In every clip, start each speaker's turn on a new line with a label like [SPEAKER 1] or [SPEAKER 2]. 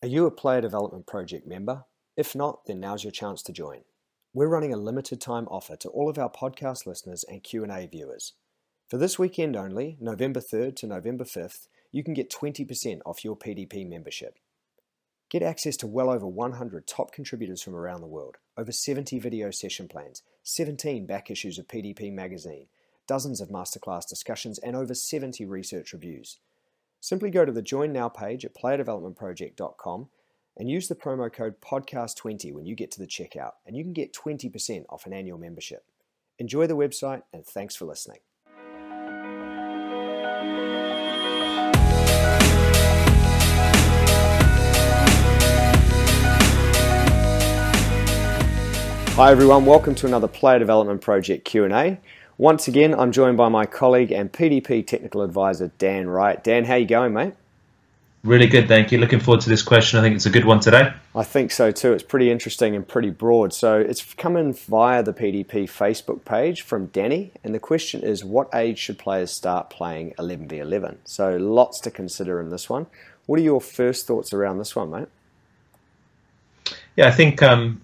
[SPEAKER 1] Are you a player development project member? If not, then now's your chance to join. We're running a limited time offer to all of our podcast listeners and Q&A viewers. For this weekend only, November 3rd to November 5th, you can get 20% off your PDP membership. Get access to well over 100 top contributors from around the world, over 70 video session plans, 17 back issues of PDP magazine, dozens of masterclass discussions, and over 70 research reviews. Simply go to the Join Now page at playerdevelopmentproject.com and use the promo code podcast20 when you get to the checkout, and you can get 20% off an annual membership. Enjoy the website, and thanks for listening. Hi everyone, welcome to another Player Development Project Q&A. Once again, I'm joined by my colleague and PDP technical advisor Dan Wright. Dan, how you going, mate?
[SPEAKER 2] Really good, thank you. Looking forward to this question. I think it's a good one today.
[SPEAKER 1] I think so too. It's pretty interesting and pretty broad. So it's coming via the PDP Facebook page from Danny, and the question is, what age should players start playing 11v11? So lots to consider in this one. What are your first thoughts around this one, mate?
[SPEAKER 2] Yeah, I think um,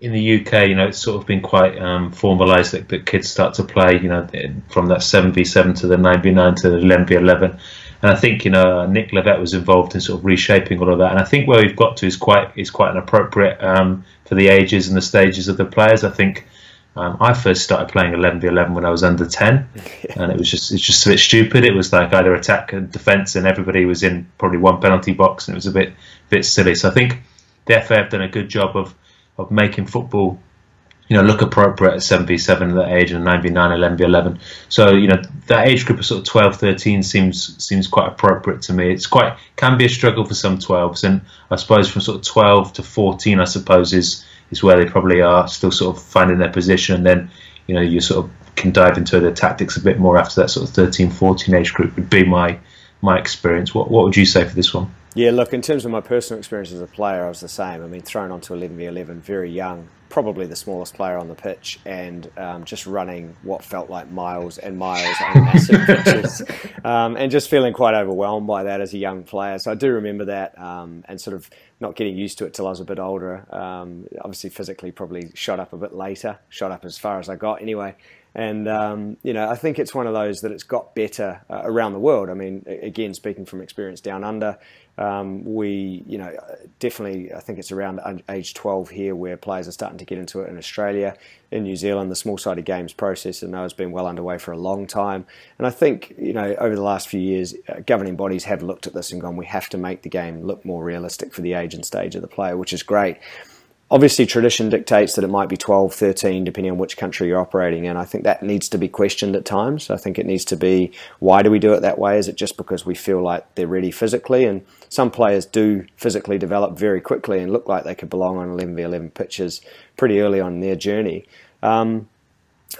[SPEAKER 2] in the UK, you know, it's sort of been quite um, formalised that, that, kids start to play, you know, from that 7v7 to the 9v9 to the 11v11. And I think, you know, Nick Levett was involved in sort of reshaping all of that. And I think where we've got to is quite is quite an appropriate um, for the ages and the stages of the players. I think um, I first started playing 11v11 when I was under 10, and it was just it's just a bit stupid. It was like either attack and defence, and everybody was in probably one penalty box, and it was a bit bit silly. So I think the FA have done a good job of of making football you know, look appropriate at 7v7 at that age and 9v9, 11v11. So, you know, that age group of sort of 12, 13 seems seems quite appropriate to me. It's quite can be a struggle for some 12s, and I suppose from sort of 12 to 14, I suppose is is where they probably are still sort of finding their position. And then, you know, you sort of can dive into the tactics a bit more after that sort of 13, 14 age group would be my my experience. What what would you say for this one?
[SPEAKER 1] Yeah, look, in terms of my personal experience as a player, I was the same. I mean, thrown onto 11v11 very young, probably the smallest player on the pitch, and um, just running what felt like miles and miles on massive pitches, um, and just feeling quite overwhelmed by that as a young player. So I do remember that, um, and sort of not getting used to it till I was a bit older. Um, obviously, physically, probably shot up a bit later, shot up as far as I got anyway. And um, you know, I think it's one of those that it's got better uh, around the world. I mean, again, speaking from experience down under, um, we, you know, definitely, I think it's around age 12 here where players are starting to get into it in Australia. In New Zealand, the small sided games process, I know, has been well underway for a long time. And I think, you know, over the last few years, uh, governing bodies have looked at this and gone, we have to make the game look more realistic for the age and stage of the player, which is great. Obviously, tradition dictates that it might be 12, 13, depending on which country you're operating in. I think that needs to be questioned at times. I think it needs to be why do we do it that way? Is it just because we feel like they're ready physically? And some players do physically develop very quickly and look like they could belong on 11v11 pitches pretty early on in their journey. Um,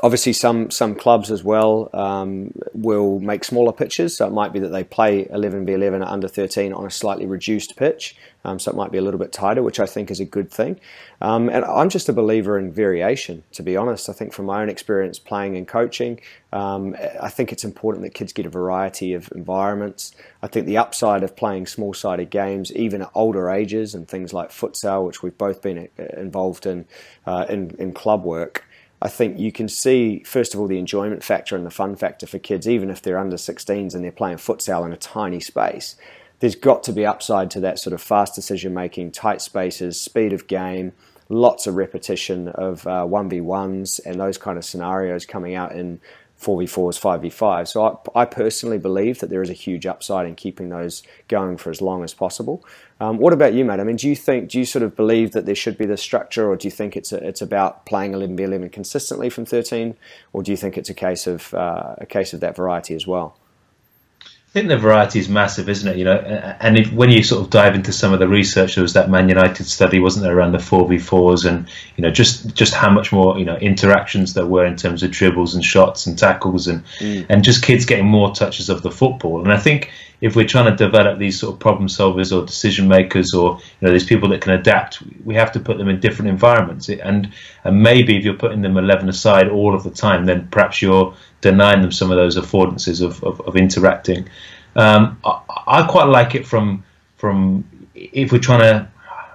[SPEAKER 1] obviously some some clubs as well um, will make smaller pitches. So it might be that they play 11v11 at under 13 on a slightly reduced pitch. Um, so it might be a little bit tighter which I think is a good thing. Um, and I'm just a believer in variation to be honest. I think from my own experience playing and coaching um, I think it's important that kids get a variety of environments. I think the upside of playing small sided games even at older ages and things like futsal which we've both been uh, involved in uh, in, in club work I think you can see, first of all, the enjoyment factor and the fun factor for kids, even if they're under 16s and they're playing futsal in a tiny space. There's got to be upside to that sort of fast decision making, tight spaces, speed of game, lots of repetition of uh, 1v1s and those kind of scenarios coming out in 4v4s, 5v5. So I, I, personally believe that there is a huge upside in keeping those going for as long as possible. Um, what about you, mate? I mean, do you think, do you sort of believe that there should be this structure, or do you think it's a, it's about playing 11v11 consistently from 13, or do you think it's a case of uh, a case of that variety as well?
[SPEAKER 2] I think the variety is massive, isn't it? You know, and if, when you sort of dive into some of the research, there was that Man United study, wasn't there, around the four v fours, and you know, just just how much more you know interactions there were in terms of dribbles and shots and tackles, and mm. and just kids getting more touches of the football. And I think if we're trying to develop these sort of problem solvers or decision makers, or you know, these people that can adapt, we have to put them in different environments. And and maybe if you're putting them eleven aside all of the time, then perhaps you're denying them some of those affordances of, of, of interacting. Um, I, I, quite like it from from if we're trying to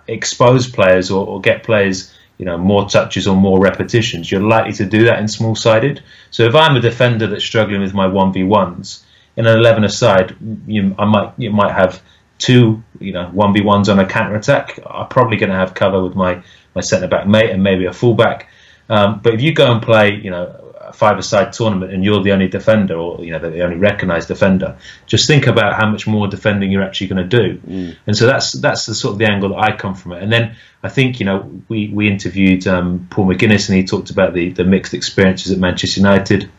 [SPEAKER 2] expose players or, or get players you know more touches or more repetitions, you're likely to do that in small sided. So if I'm a defender that's struggling with my one v ones in an eleven aside, you I might you might have two you know one v ones on a counter attack. I'm probably going to have cover with my my centre back mate and maybe a fullback. Um, but if you go and play you know a five-a-side tournament and you're the only defender or you know the only recognised defender, just think about how much more defending you're actually going to do. Mm. And so that's that's the sort of the angle that I come from it. And then I think you know we we interviewed um, Paul McGuinness and he talked about the the mixed experiences at Manchester United,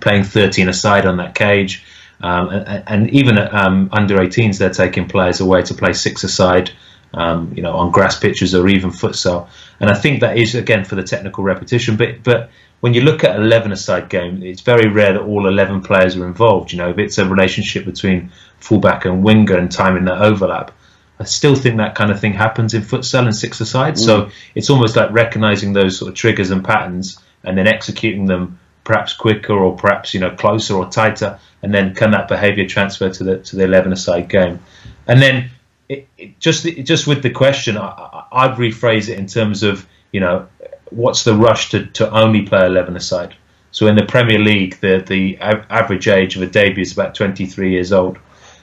[SPEAKER 2] playing 13 aside on that cage. Um, and, and, even at um, under 18s, they're taking players away to play six aside, um, you know, on grass pitches or even futsal. And I think that is again for the technical repetition. But but when you look at an 11 aside game, it's very rare that all 11 players are involved. You know, if it's a relationship between fullback and winger and timing that overlap, I still think that kind of thing happens in futsal and six aside. Mm. So it's almost like recognizing those sort of triggers and patterns and then executing them perhaps quicker or perhaps you know closer or tighter, and then can that behaviour transfer to the to the 11 aside game? And then it, it just just with the question, I, I'd rephrase it in terms of you know what's the rush to, to only play 11 aside? So in the Premier League, the the average age of a debut is about 23 years old.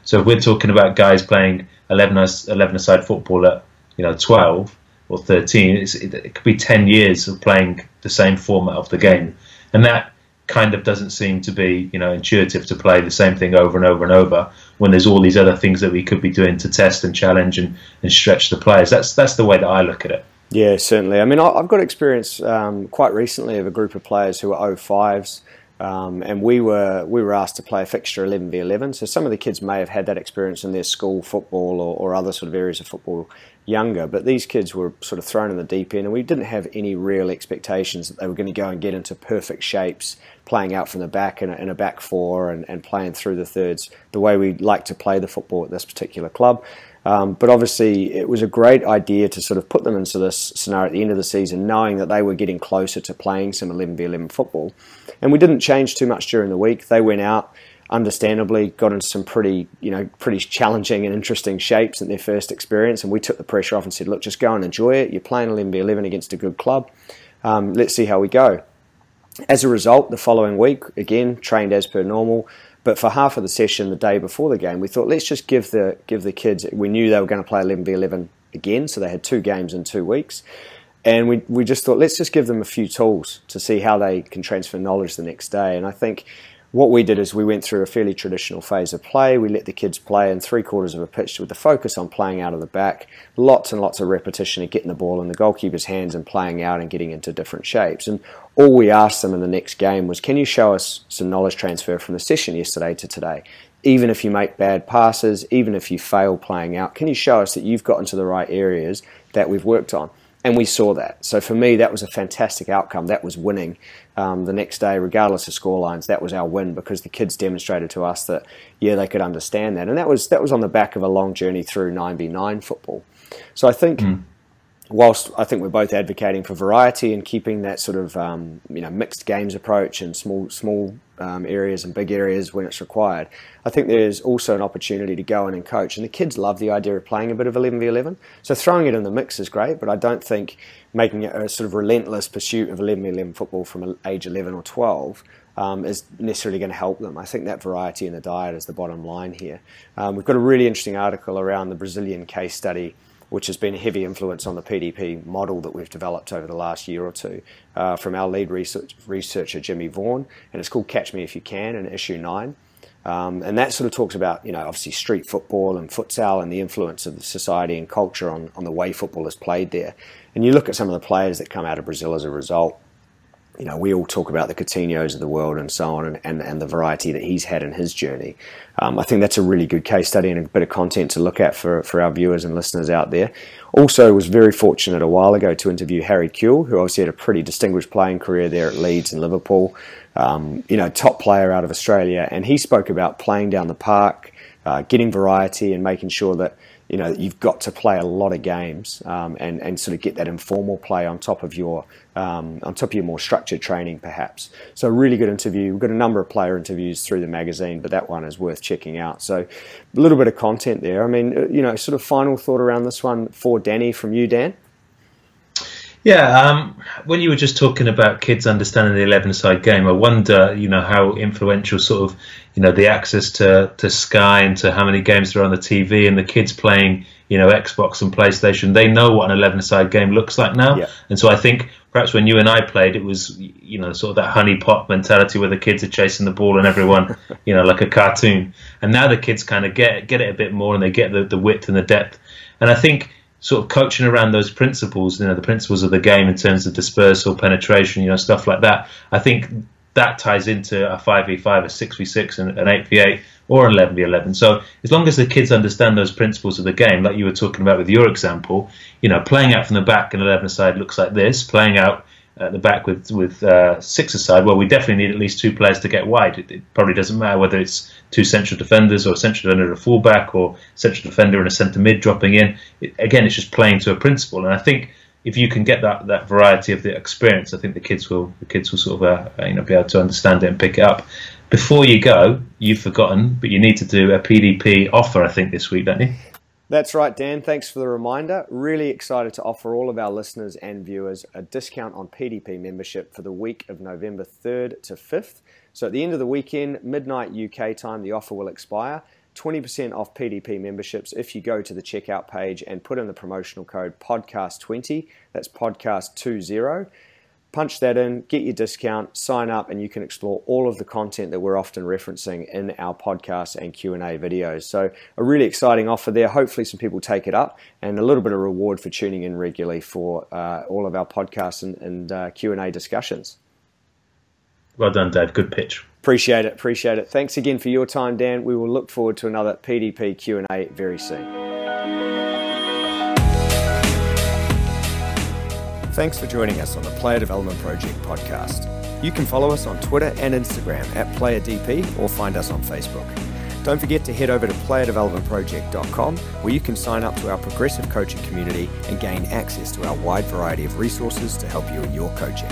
[SPEAKER 2] So if we're talking about guys playing 11 11 aside football at you know 12 or 13, it could be 10 years of playing the same format of the game, and that kind of doesn't seem to be you know intuitive to play the same thing over and over and over when there's all these other things that we could be doing to test and challenge and, and stretch the players. That's that's the way that I look at it.
[SPEAKER 1] Yeah, certainly. I mean, I've got experience um, quite recently of a group of players who are 05s, um, and we were we were asked to play a fixture 11 v 11. So some of the kids may have had that experience in their school football or, or other sort of areas of football younger, but these kids were sort of thrown in the deep end, and we didn't have any real expectations that they were going to go and get into perfect shapes, playing out from the back in a, in a back four and, and playing through the thirds the way we like to play the football at this particular club. Um, but obviously, it was a great idea to sort of put them into this scenario at the end of the season, knowing that they were getting closer to playing some 11v11 football. And we didn't change too much during the week. They went out, understandably, got into some pretty, you know, pretty challenging and interesting shapes in their first experience. And we took the pressure off and said, look, just go and enjoy it. You're playing 11v11 against a good club. Um, let's see how we go. As a result, the following week, again, trained as per normal. But for half of the session the day before the game, we thought let's just give the give the kids. We knew they were going to play 11 v 11 again, so they had two games in two weeks, and we we just thought let's just give them a few tools to see how they can transfer knowledge the next day. And I think what we did is we went through a fairly traditional phase of play. We let the kids play in three quarters of a pitch with the focus on playing out of the back, lots and lots of repetition of getting the ball in the goalkeeper's hands and playing out and getting into different shapes. And all we asked them in the next game was, can you show us some knowledge transfer from the session yesterday to today? Even if you make bad passes, even if you fail playing out, can you show us that you've got into the right areas that we've worked on? And we saw that. So for me, that was a fantastic outcome. That was winning. Um, the next day, regardless of scorelines, that was our win because the kids demonstrated to us that yeah, they could understand that, and that was that was on the back of a long journey through nine v nine football. So I think. Mm whilst I think we're both advocating for variety and keeping that sort of um, you know mixed games approach and small small um, areas and big areas when it's required, I think there's also an opportunity to go in and coach. And the kids love the idea of playing a bit of 11 v 11. So throwing it in the mix is great, but I don't think making it a sort of relentless pursuit of 11 v 11 football from age 11 or 12. Um, is necessarily going to help them. I think that variety in the diet is the bottom line here. Um, we've got a really interesting article around the Brazilian case study which has been a heavy influence on the PDP model that we've developed over the last year or two uh, from our lead research, researcher, Jimmy Vaughan, and it's called Catch Me If You Can in issue 9. Um, and that sort of talks about, you know, obviously street football and futsal and the influence of the society and culture on, on the way football is played there. And you look at some of the players that come out of Brazil as a result, you know, we all talk about the Coutinho's of the world and so on, and, and, and the variety that he's had in his journey. Um, I think that's a really good case study and a bit of content to look at for, for our viewers and listeners out there. Also, was very fortunate a while ago to interview Harry Kewell, who obviously had a pretty distinguished playing career there at Leeds and Liverpool. Um, you know, top player out of Australia, and he spoke about playing down the park, uh, getting variety and making sure that you know you've got to play a lot of games um, and and sort of get that informal play on top of your um, on top of your more structured training perhaps. So really good interview. We've got a number of player interviews through the magazine but that one is worth checking out. So a little bit of content there. I mean uh, you know sort of final thought around this one for Danny from you Dan
[SPEAKER 2] yeah, um, when you were just talking about kids understanding the eleven-side game, I wonder, you know, how influential sort of, you know, the access to, to Sky and to how many games are on the TV and the kids playing, you know, Xbox and PlayStation. They know what an eleven-side game looks like now,
[SPEAKER 1] Yeah.
[SPEAKER 2] and so I think perhaps when you and I played, it was, you know, sort of that honey pot mentality where the kids are chasing the ball and everyone, you know, like a cartoon. And now the kids kind of get get it a bit more and they get the, the width and the depth. And I think sort of coaching around those principles, you know, the principles of the game in terms of dispersal, penetration, you know, stuff like that. I think that ties into a 5v5, a 6v6, and an 8v8, or an 11v11. So as long as the kids understand those principles of the game, like you were talking about with your example, you know, playing out from the back and 11 side looks like this, playing out at the back with with uh, six aside, well, we definitely need at least two players to get wide. It, it probably doesn't matter whether it's two central defenders or a central defender and a fullback or central defender and a centre mid dropping in. It, again, it's just playing to a principle, and I think if you can get that, that variety of the experience, I think the kids will the kids will sort of uh, you know be able to understand it and pick it up. Before you go, you've forgotten, but you need to do a PDP offer. I think this week, don't you?
[SPEAKER 1] That's right, Dan. Thanks for the reminder. Really excited to offer all of our listeners and viewers a discount on PDP membership for the week of November 3rd to 5th. So at the end of the weekend, midnight UK time, the offer will expire. 20% off PDP memberships if you go to the checkout page and put in the promotional code podcast20. That's podcast20 punch that in, get your discount, sign up, and you can explore all of the content that we're often referencing in our podcast and Q&A videos. So a really exciting offer there. Hopefully some people take it up and a little bit of reward for tuning in regularly for uh, all of our podcasts and, and uh, Q&A discussions.
[SPEAKER 2] Well done, Dave. Good pitch.
[SPEAKER 1] Appreciate it. Appreciate it. Thanks again for your time, Dan. We will look forward to another PDP Q&A very soon. Thanks for joining us on the Player Development Project podcast. You can follow us on Twitter and Instagram at PlayerDP or find us on Facebook. Don't forget to head over to playerdevelopmentproject.com where you can sign up to our progressive coaching community and gain access to our wide variety of resources to help you in your coaching.